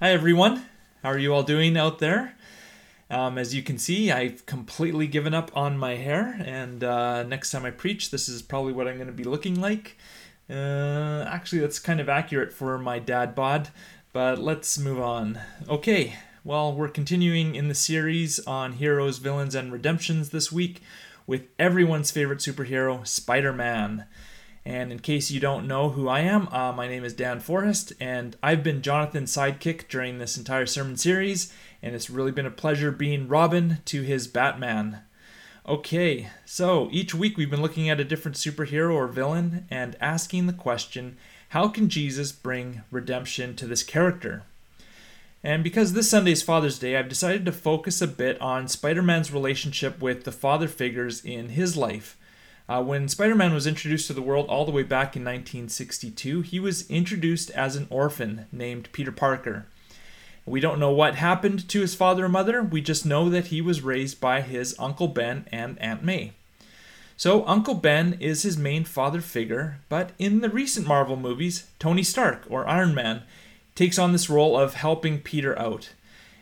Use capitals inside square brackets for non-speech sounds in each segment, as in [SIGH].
Hi, everyone. How are you all doing out there? Um, as you can see, I've completely given up on my hair, and uh, next time I preach, this is probably what I'm going to be looking like. Uh, actually, that's kind of accurate for my dad bod, but let's move on. Okay, well, we're continuing in the series on heroes, villains, and redemptions this week with everyone's favorite superhero, Spider Man. And in case you don't know who I am, uh, my name is Dan Forrest, and I've been Jonathan's sidekick during this entire sermon series, and it's really been a pleasure being Robin to his Batman. Okay, so each week we've been looking at a different superhero or villain and asking the question how can Jesus bring redemption to this character? And because this Sunday is Father's Day, I've decided to focus a bit on Spider Man's relationship with the father figures in his life. Uh, when Spider Man was introduced to the world all the way back in 1962, he was introduced as an orphan named Peter Parker. We don't know what happened to his father and mother, we just know that he was raised by his Uncle Ben and Aunt May. So, Uncle Ben is his main father figure, but in the recent Marvel movies, Tony Stark, or Iron Man, takes on this role of helping Peter out.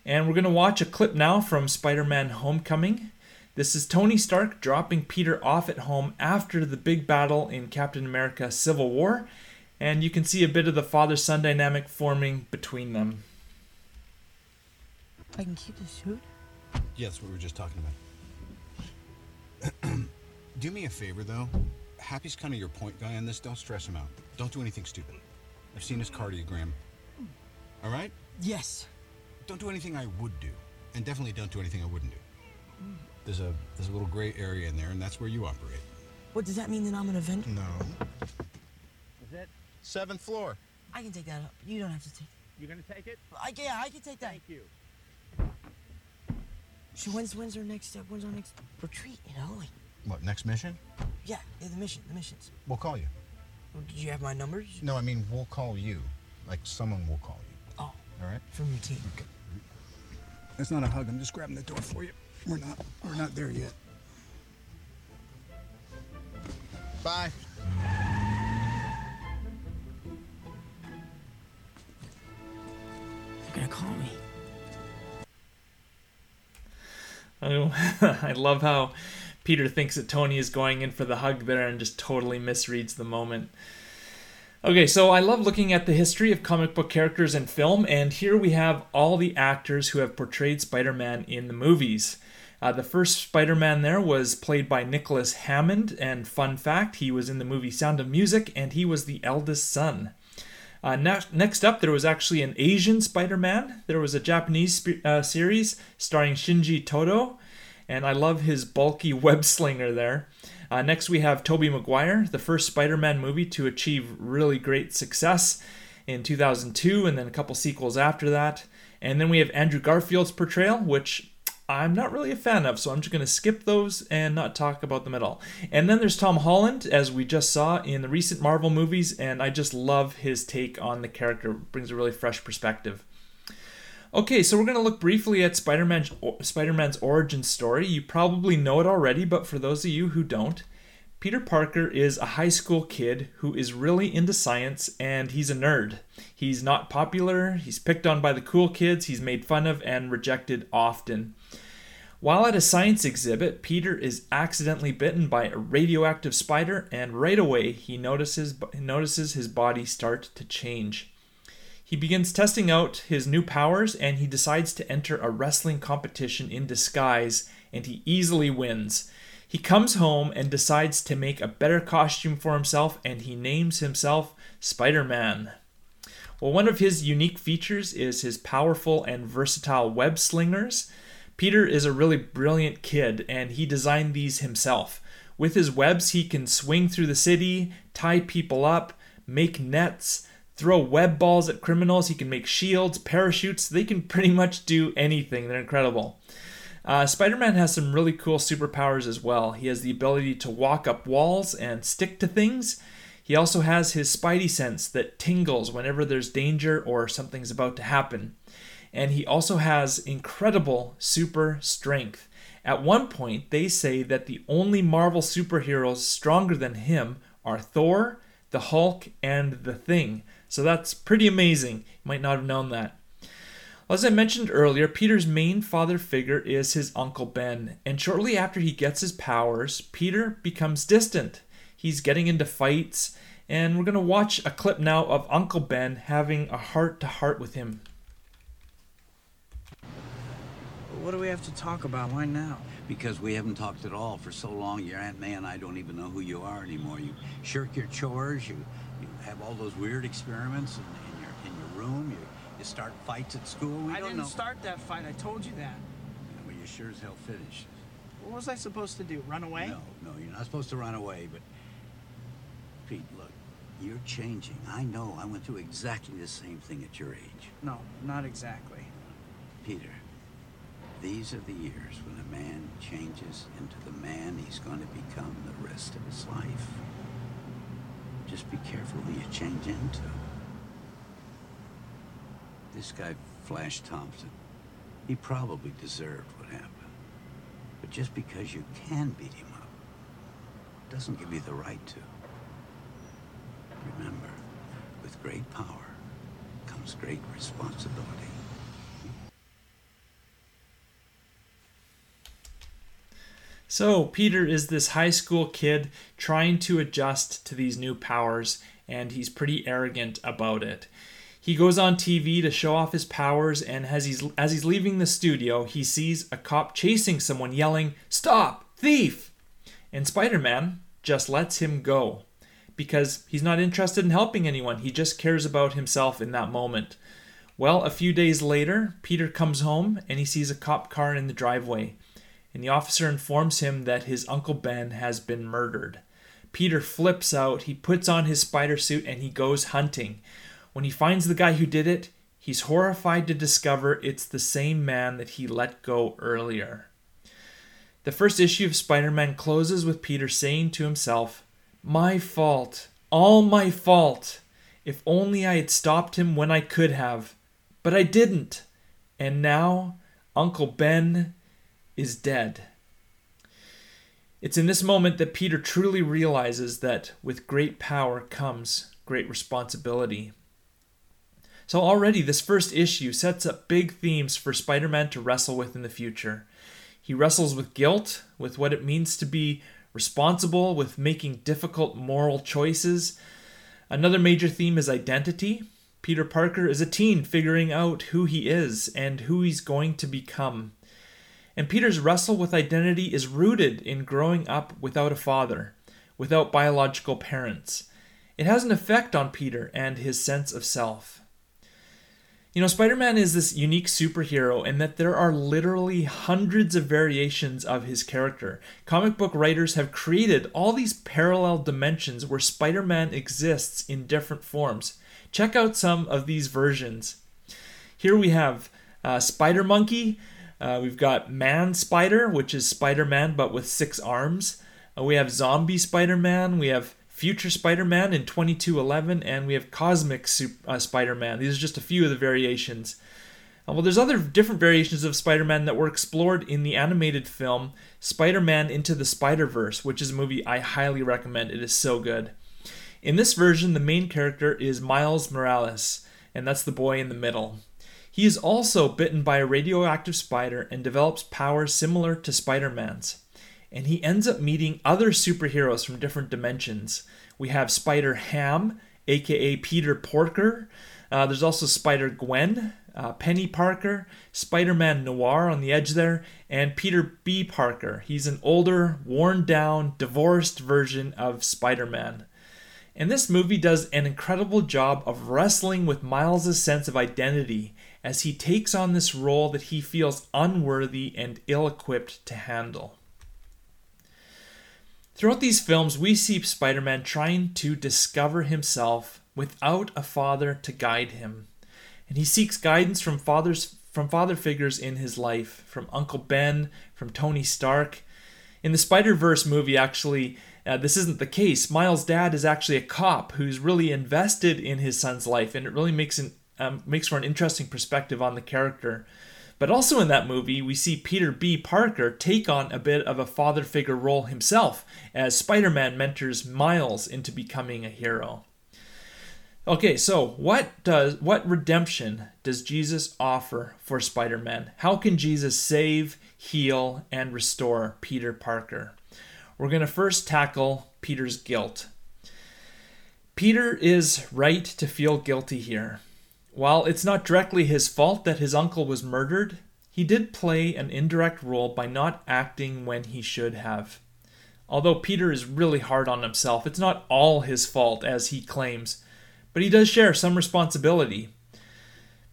And we're going to watch a clip now from Spider Man Homecoming. This is Tony Stark dropping Peter off at home after the big battle in Captain America Civil War, and you can see a bit of the father son dynamic forming between them. I can keep the suit? Yeah, that's what we were just talking about. [CLEARS THROAT] do me a favor, though. Happy's kind of your point guy on this. Don't stress him out. Don't do anything stupid. I've seen his cardiogram. All right? Yes. Don't do anything I would do. And definitely don't do anything I wouldn't do. There's a there's a little gray area in there, and that's where you operate. What does that mean that I'm an Avenger? No. Is it seventh floor? I can take that up. You don't have to take. It. You're gonna take it? I yeah, I can take that. Thank you. So when's when's our next step? when's our next retreat? You know, like What next mission? yeah, yeah, the mission, the missions. We'll call you. Oh, Did you have my numbers? No, I mean we'll call you. Like someone will call you. Oh, All right. from your team. It's not a hug. I'm just grabbing the door for you. We're not we're not there yet. Bye. They're gonna call me. Oh, [LAUGHS] I love how Peter thinks that Tony is going in for the hug there and just totally misreads the moment. Okay, so I love looking at the history of comic book characters in film, and here we have all the actors who have portrayed Spider Man in the movies. Uh, the first Spider Man there was played by Nicholas Hammond, and fun fact, he was in the movie Sound of Music, and he was the eldest son. Uh, ne- next up, there was actually an Asian Spider Man. There was a Japanese spe- uh, series starring Shinji Todo, and I love his bulky [LAUGHS] web slinger there. Uh, next, we have Tobey Maguire, the first Spider Man movie to achieve really great success in 2002, and then a couple sequels after that. And then we have Andrew Garfield's portrayal, which I'm not really a fan of, so I'm just going to skip those and not talk about them at all. And then there's Tom Holland, as we just saw in the recent Marvel movies, and I just love his take on the character. Brings a really fresh perspective. Okay, so we're going to look briefly at Spider-Man's, Spider-Man's origin story. You probably know it already, but for those of you who don't, Peter Parker is a high school kid who is really into science and he's a nerd. He's not popular, he's picked on by the cool kids, he's made fun of and rejected often. While at a science exhibit, Peter is accidentally bitten by a radioactive spider and right away he notices notices his body start to change. He begins testing out his new powers and he decides to enter a wrestling competition in disguise and he easily wins. He comes home and decides to make a better costume for himself and he names himself Spider Man. Well, one of his unique features is his powerful and versatile web slingers. Peter is a really brilliant kid and he designed these himself. With his webs, he can swing through the city, tie people up, make nets, throw web balls at criminals. He can make shields, parachutes. They can pretty much do anything. They're incredible. Uh, Spider Man has some really cool superpowers as well. He has the ability to walk up walls and stick to things. He also has his spidey sense that tingles whenever there's danger or something's about to happen. And he also has incredible super strength. At one point, they say that the only Marvel superheroes stronger than him are Thor, the Hulk, and the Thing. So that's pretty amazing. You might not have known that. As I mentioned earlier, Peter's main father figure is his Uncle Ben, and shortly after he gets his powers, Peter becomes distant. He's getting into fights, and we're going to watch a clip now of Uncle Ben having a heart to heart with him. What do we have to talk about? Why now? Because we haven't talked at all for so long. Your Aunt May and I don't even know who you are anymore. You shirk your chores. You, you have all those weird experiments in, in your in your room. You, you start fights at school. We I didn't know. start that fight. I told you that. Yeah, well, you sure as hell finished. What was I supposed to do? Run away? No, no, you're not supposed to run away. But Pete, look, you're changing. I know. I went through exactly the same thing at your age. No, not exactly. Peter, these are the years when a man changes into the man he's going to become the rest of his life. Just be careful who you change into. This guy, Flash Thompson, he probably deserved what happened. But just because you can beat him up, doesn't give you the right to. Remember, with great power comes great responsibility. So, Peter is this high school kid trying to adjust to these new powers, and he's pretty arrogant about it. He goes on TV to show off his powers, and as he's, as he's leaving the studio, he sees a cop chasing someone, yelling, Stop! Thief! And Spider Man just lets him go because he's not interested in helping anyone. He just cares about himself in that moment. Well, a few days later, Peter comes home and he sees a cop car in the driveway and the officer informs him that his Uncle Ben has been murdered. Peter flips out, he puts on his spider suit, and he goes hunting. When he finds the guy who did it, he's horrified to discover it's the same man that he let go earlier. The first issue of Spider Man closes with Peter saying to himself, My fault, all my fault. If only I had stopped him when I could have. But I didn't. And now, Uncle Ben is dead. It's in this moment that Peter truly realizes that with great power comes great responsibility. So, already, this first issue sets up big themes for Spider Man to wrestle with in the future. He wrestles with guilt, with what it means to be responsible, with making difficult moral choices. Another major theme is identity. Peter Parker is a teen figuring out who he is and who he's going to become. And Peter's wrestle with identity is rooted in growing up without a father, without biological parents. It has an effect on Peter and his sense of self. You know, Spider Man is this unique superhero in that there are literally hundreds of variations of his character. Comic book writers have created all these parallel dimensions where Spider Man exists in different forms. Check out some of these versions. Here we have uh, Spider Monkey, uh, we've got Man Spider, which is Spider Man but with six arms. Uh, we have Zombie Spider Man. We have Future Spider Man in 2211. And we have Cosmic uh, Spider Man. These are just a few of the variations. Uh, well, there's other different variations of Spider Man that were explored in the animated film Spider Man Into the Spider Verse, which is a movie I highly recommend. It is so good. In this version, the main character is Miles Morales, and that's the boy in the middle. He is also bitten by a radioactive spider and develops powers similar to Spider Man's. And he ends up meeting other superheroes from different dimensions. We have Spider Ham, aka Peter Porker. Uh, there's also Spider Gwen, uh, Penny Parker, Spider Man Noir on the edge there, and Peter B. Parker. He's an older, worn down, divorced version of Spider Man. And this movie does an incredible job of wrestling with Miles' sense of identity as he takes on this role that he feels unworthy and ill equipped to handle. Throughout these films, we see Spider Man trying to discover himself without a father to guide him. And he seeks guidance from fathers from father figures in his life, from Uncle Ben, from Tony Stark. In the Spider Verse movie, actually, uh, this isn't the case. Miles' dad is actually a cop who's really invested in his son's life, and it really makes an um, makes for an interesting perspective on the character. But also in that movie, we see Peter B. Parker take on a bit of a father figure role himself as Spider Man mentors Miles into becoming a hero. Okay, so what does what redemption does Jesus offer for Spider-Man? How can Jesus save, heal, and restore Peter Parker? We're going to first tackle Peter's guilt. Peter is right to feel guilty here. While it's not directly his fault that his uncle was murdered, he did play an indirect role by not acting when he should have. Although Peter is really hard on himself, it's not all his fault as he claims, but he does share some responsibility.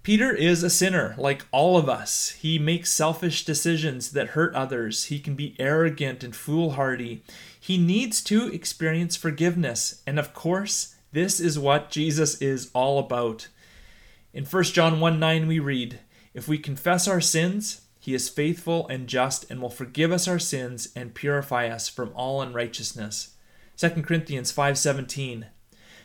Peter is a sinner, like all of us. He makes selfish decisions that hurt others. He can be arrogant and foolhardy. He needs to experience forgiveness. And of course, this is what Jesus is all about. In 1 John 1 9, we read, If we confess our sins, he is faithful and just and will forgive us our sins and purify us from all unrighteousness. 2 Corinthians 5:17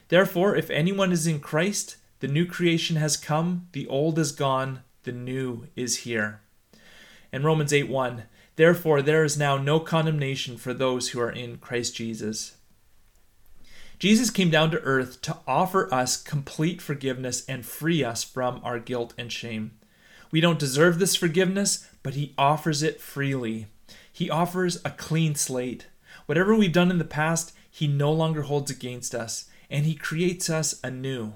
Therefore if anyone is in Christ the new creation has come the old is gone the new is here. And Romans 8:1 Therefore there is now no condemnation for those who are in Christ Jesus. Jesus came down to earth to offer us complete forgiveness and free us from our guilt and shame. We don't deserve this forgiveness, but He offers it freely. He offers a clean slate. Whatever we've done in the past, He no longer holds against us, and He creates us anew.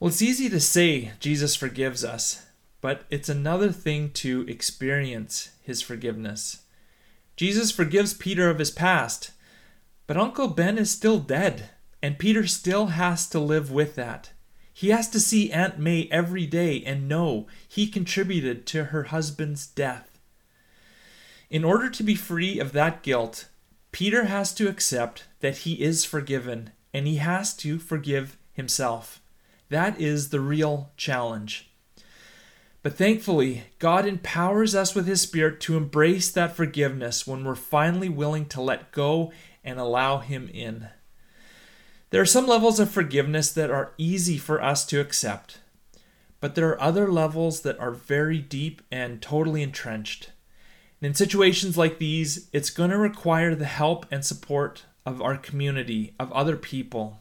Well, it's easy to say Jesus forgives us, but it's another thing to experience His forgiveness. Jesus forgives Peter of his past, but Uncle Ben is still dead, and Peter still has to live with that. He has to see Aunt May every day and know he contributed to her husband's death. In order to be free of that guilt, Peter has to accept that he is forgiven and he has to forgive himself. That is the real challenge. But thankfully, God empowers us with His Spirit to embrace that forgiveness when we're finally willing to let go and allow Him in. There are some levels of forgiveness that are easy for us to accept, but there are other levels that are very deep and totally entrenched. And in situations like these, it's going to require the help and support of our community, of other people.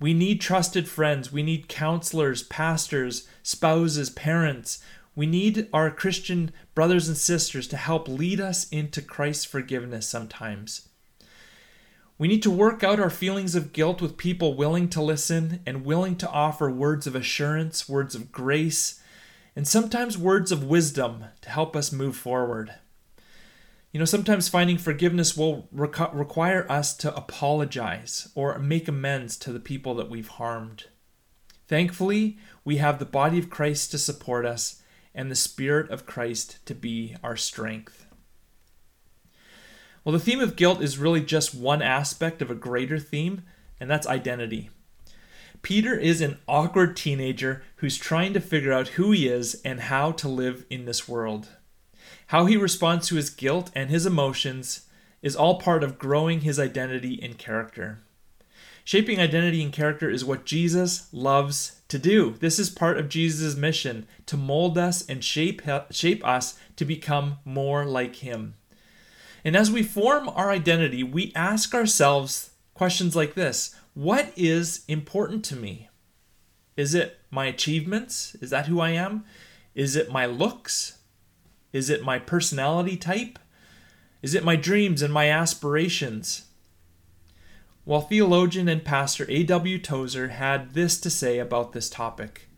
We need trusted friends, we need counselors, pastors, spouses, parents. We need our Christian brothers and sisters to help lead us into Christ's forgiveness sometimes. We need to work out our feelings of guilt with people willing to listen and willing to offer words of assurance, words of grace, and sometimes words of wisdom to help us move forward. You know, sometimes finding forgiveness will require us to apologize or make amends to the people that we've harmed. Thankfully, we have the body of Christ to support us and the Spirit of Christ to be our strength. Well, the theme of guilt is really just one aspect of a greater theme, and that's identity. Peter is an awkward teenager who's trying to figure out who he is and how to live in this world. How he responds to his guilt and his emotions is all part of growing his identity and character. Shaping identity and character is what Jesus loves to do. This is part of Jesus' mission to mold us and shape, shape us to become more like him. And as we form our identity, we ask ourselves questions like this What is important to me? Is it my achievements? Is that who I am? Is it my looks? Is it my personality type? Is it my dreams and my aspirations? Well, theologian and pastor A.W. Tozer had this to say about this topic.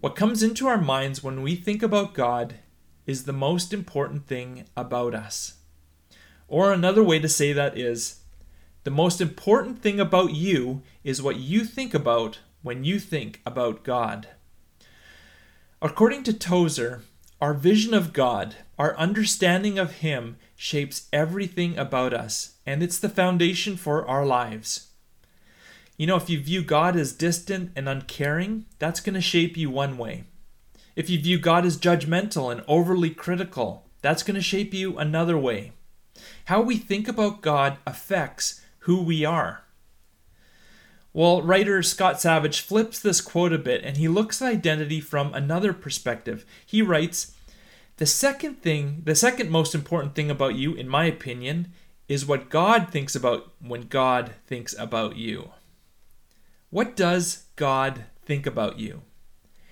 What comes into our minds when we think about God is the most important thing about us. Or another way to say that is the most important thing about you is what you think about when you think about God. According to Tozer, our vision of God, our understanding of Him, shapes everything about us, and it's the foundation for our lives. You know, if you view God as distant and uncaring, that's going to shape you one way. If you view God as judgmental and overly critical, that's going to shape you another way. How we think about God affects who we are. Well, writer Scott Savage flips this quote a bit and he looks at identity from another perspective. He writes, The second thing, the second most important thing about you, in my opinion, is what God thinks about when God thinks about you. What does God think about you?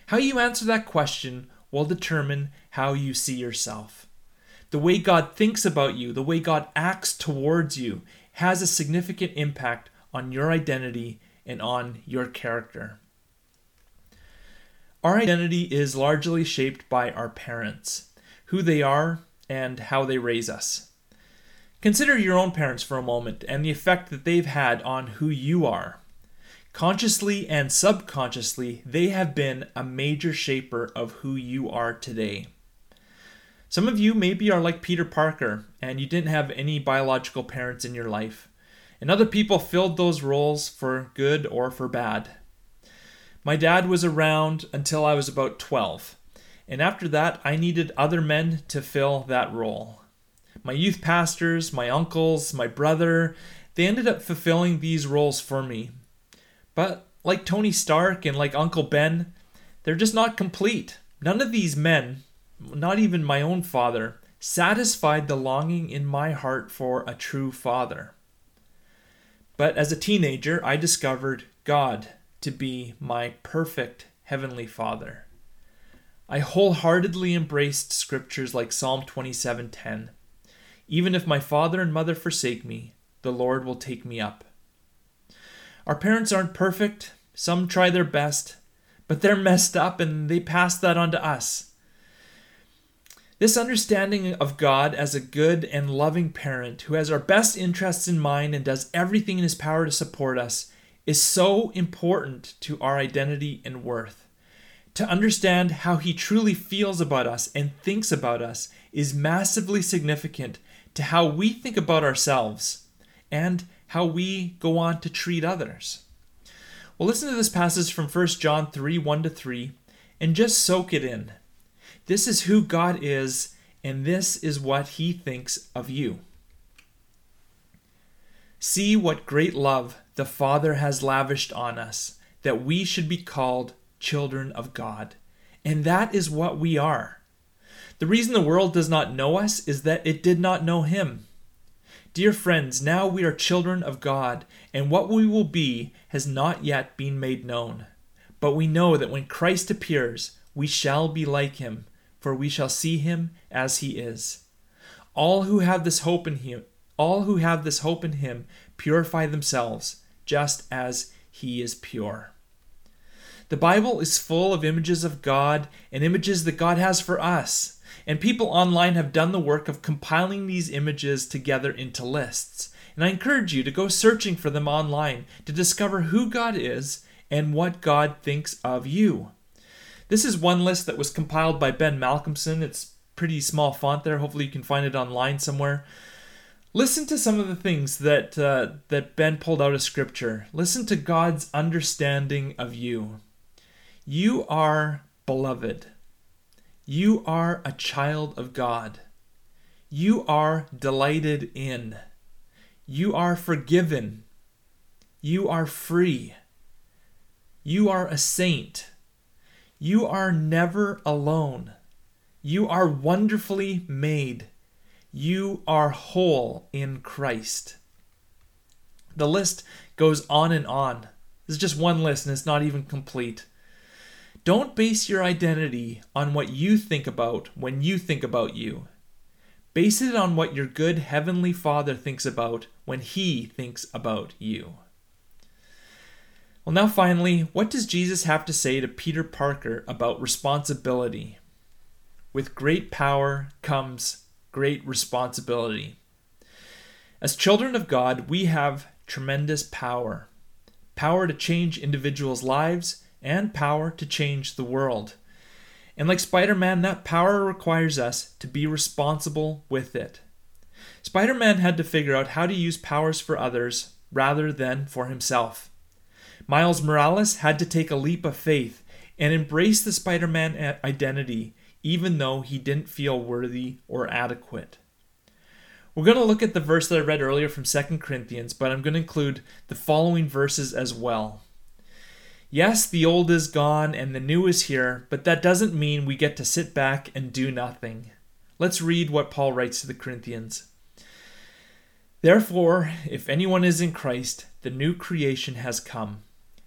How you answer that question will determine how you see yourself. The way God thinks about you, the way God acts towards you, has a significant impact on your identity and on your character. Our identity is largely shaped by our parents, who they are, and how they raise us. Consider your own parents for a moment and the effect that they've had on who you are. Consciously and subconsciously, they have been a major shaper of who you are today. Some of you maybe are like Peter Parker and you didn't have any biological parents in your life. And other people filled those roles for good or for bad. My dad was around until I was about 12, and after that, I needed other men to fill that role. My youth pastors, my uncles, my brother, they ended up fulfilling these roles for me. But like Tony Stark and like Uncle Ben, they're just not complete. None of these men, not even my own father, satisfied the longing in my heart for a true father. But as a teenager, I discovered God to be my perfect heavenly Father. I wholeheartedly embraced scriptures like Psalm 27:10. Even if my father and mother forsake me, the Lord will take me up. Our parents aren't perfect. Some try their best, but they're messed up and they pass that on to us. This understanding of God as a good and loving parent who has our best interests in mind and does everything in his power to support us is so important to our identity and worth. To understand how he truly feels about us and thinks about us is massively significant to how we think about ourselves and how we go on to treat others. Well, listen to this passage from 1 John 3 1 to 3 and just soak it in. This is who God is, and this is what He thinks of you. See what great love the Father has lavished on us, that we should be called children of God. And that is what we are. The reason the world does not know us is that it did not know Him. Dear friends, now we are children of God, and what we will be has not yet been made known. But we know that when Christ appears, we shall be like Him for we shall see him as he is. All who have this hope in him, all who have this hope in him purify themselves, just as he is pure. The Bible is full of images of God and images that God has for us. And people online have done the work of compiling these images together into lists. And I encourage you to go searching for them online to discover who God is and what God thinks of you. This is one list that was compiled by Ben Malcolmson. It's pretty small font there. Hopefully, you can find it online somewhere. Listen to some of the things that uh, that Ben pulled out of Scripture. Listen to God's understanding of you. You are beloved. You are a child of God. You are delighted in. You are forgiven. You are free. You are a saint. You are never alone. You are wonderfully made. You are whole in Christ. The list goes on and on. This is just one list and it's not even complete. Don't base your identity on what you think about when you think about you. Base it on what your good Heavenly Father thinks about when He thinks about you. Well, now finally, what does Jesus have to say to Peter Parker about responsibility? With great power comes great responsibility. As children of God, we have tremendous power power to change individuals' lives and power to change the world. And like Spider Man, that power requires us to be responsible with it. Spider Man had to figure out how to use powers for others rather than for himself. Miles Morales had to take a leap of faith and embrace the Spider Man uh, identity, even though he didn't feel worthy or adequate. We're going to look at the verse that I read earlier from 2 Corinthians, but I'm going to include the following verses as well. Yes, the old is gone and the new is here, but that doesn't mean we get to sit back and do nothing. Let's read what Paul writes to the Corinthians. Therefore, if anyone is in Christ, the new creation has come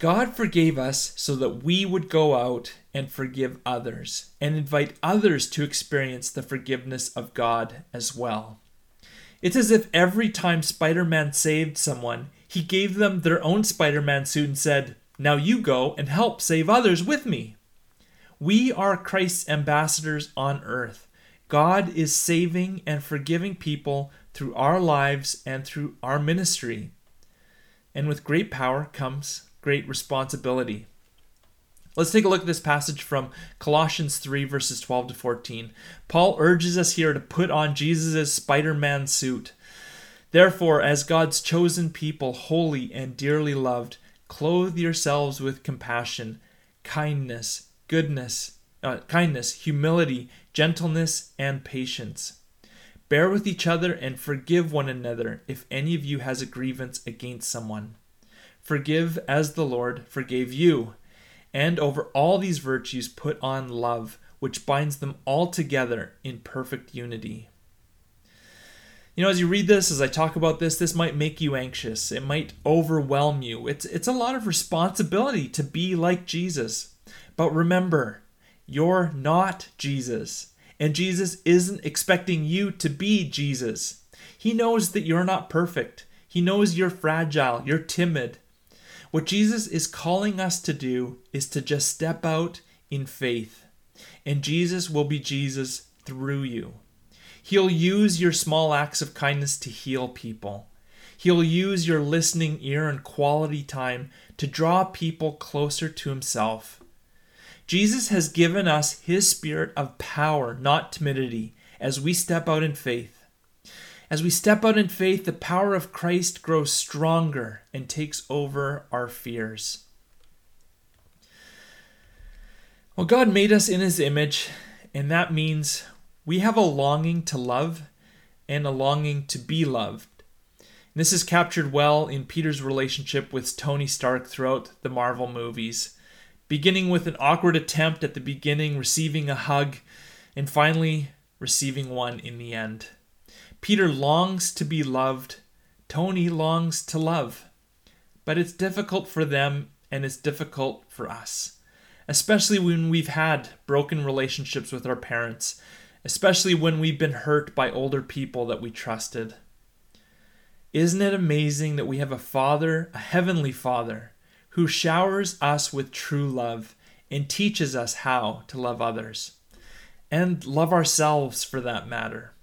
God forgave us so that we would go out and forgive others and invite others to experience the forgiveness of God as well. It's as if every time Spider Man saved someone, he gave them their own Spider Man suit and said, Now you go and help save others with me. We are Christ's ambassadors on earth. God is saving and forgiving people through our lives and through our ministry. And with great power comes great responsibility. Let's take a look at this passage from Colossians 3, verses 12 to 14. Paul urges us here to put on Jesus' Spider Man suit. Therefore, as God's chosen people, holy and dearly loved, clothe yourselves with compassion, kindness, goodness, uh, kindness, humility, gentleness, and patience. Bear with each other and forgive one another if any of you has a grievance against someone. Forgive as the Lord forgave you. And over all these virtues, put on love, which binds them all together in perfect unity. You know, as you read this, as I talk about this, this might make you anxious. It might overwhelm you. It's, it's a lot of responsibility to be like Jesus. But remember, you're not Jesus. And Jesus isn't expecting you to be Jesus. He knows that you're not perfect. He knows you're fragile, you're timid, what Jesus is calling us to do is to just step out in faith, and Jesus will be Jesus through you. He'll use your small acts of kindness to heal people. He'll use your listening ear and quality time to draw people closer to Himself. Jesus has given us His spirit of power, not timidity, as we step out in faith. As we step out in faith, the power of Christ grows stronger and takes over our fears. Well, God made us in His image, and that means we have a longing to love and a longing to be loved. And this is captured well in Peter's relationship with Tony Stark throughout the Marvel movies, beginning with an awkward attempt at the beginning, receiving a hug, and finally receiving one in the end. Peter longs to be loved. Tony longs to love. But it's difficult for them and it's difficult for us, especially when we've had broken relationships with our parents, especially when we've been hurt by older people that we trusted. Isn't it amazing that we have a Father, a Heavenly Father, who showers us with true love and teaches us how to love others and love ourselves for that matter?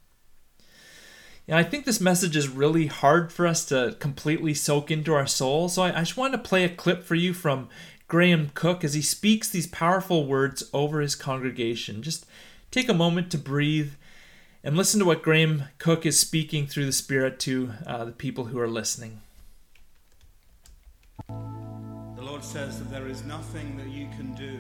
I think this message is really hard for us to completely soak into our soul. So I, I just wanted to play a clip for you from Graham Cooke as he speaks these powerful words over his congregation. Just take a moment to breathe and listen to what Graham Cooke is speaking through the Spirit to uh, the people who are listening. The Lord says that there is nothing that you can do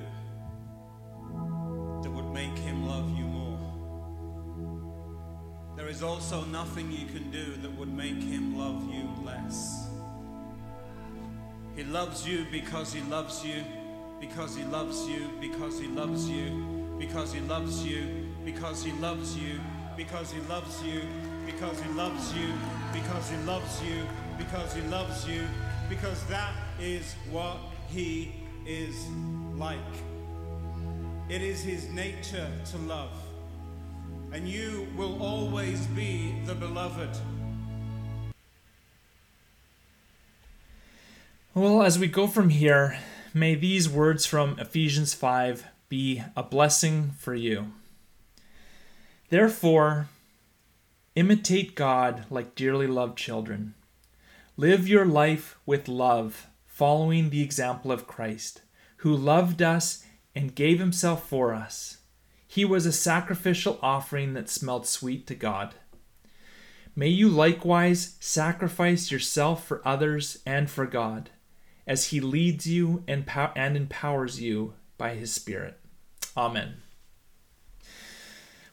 There is also nothing you can do that would make him love you less. He loves you because he loves you, because he loves you, because he loves you, because he loves you, because he loves you, because he loves you, because he loves you, because he loves you, because he loves you, because that is what he is like. It is his nature to love and you will always be the beloved. Well, as we go from here, may these words from Ephesians 5 be a blessing for you. Therefore, imitate God like dearly loved children. Live your life with love, following the example of Christ, who loved us and gave himself for us he was a sacrificial offering that smelled sweet to God. May you likewise sacrifice yourself for others and for God, as He leads you and, pow- and empowers you by His Spirit. Amen.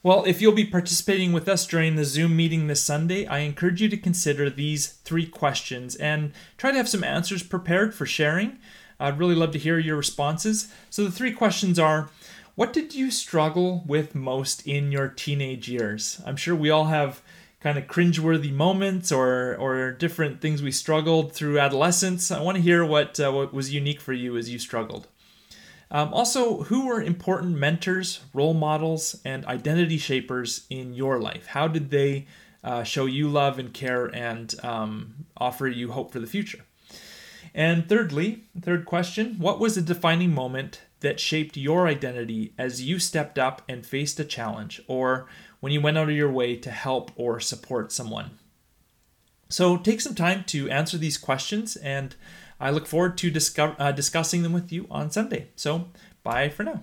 Well, if you'll be participating with us during the Zoom meeting this Sunday, I encourage you to consider these three questions and try to have some answers prepared for sharing. I'd really love to hear your responses. So, the three questions are What did you struggle with most in your teenage years? I'm sure we all have kind of cringeworthy moments or, or different things we struggled through adolescence. I want to hear what, uh, what was unique for you as you struggled. Um, also, who were important mentors, role models, and identity shapers in your life? How did they uh, show you love and care and um, offer you hope for the future? And thirdly, third question what was a defining moment that shaped your identity as you stepped up and faced a challenge, or when you went out of your way to help or support someone? So take some time to answer these questions, and I look forward to discuss, uh, discussing them with you on Sunday. So bye for now.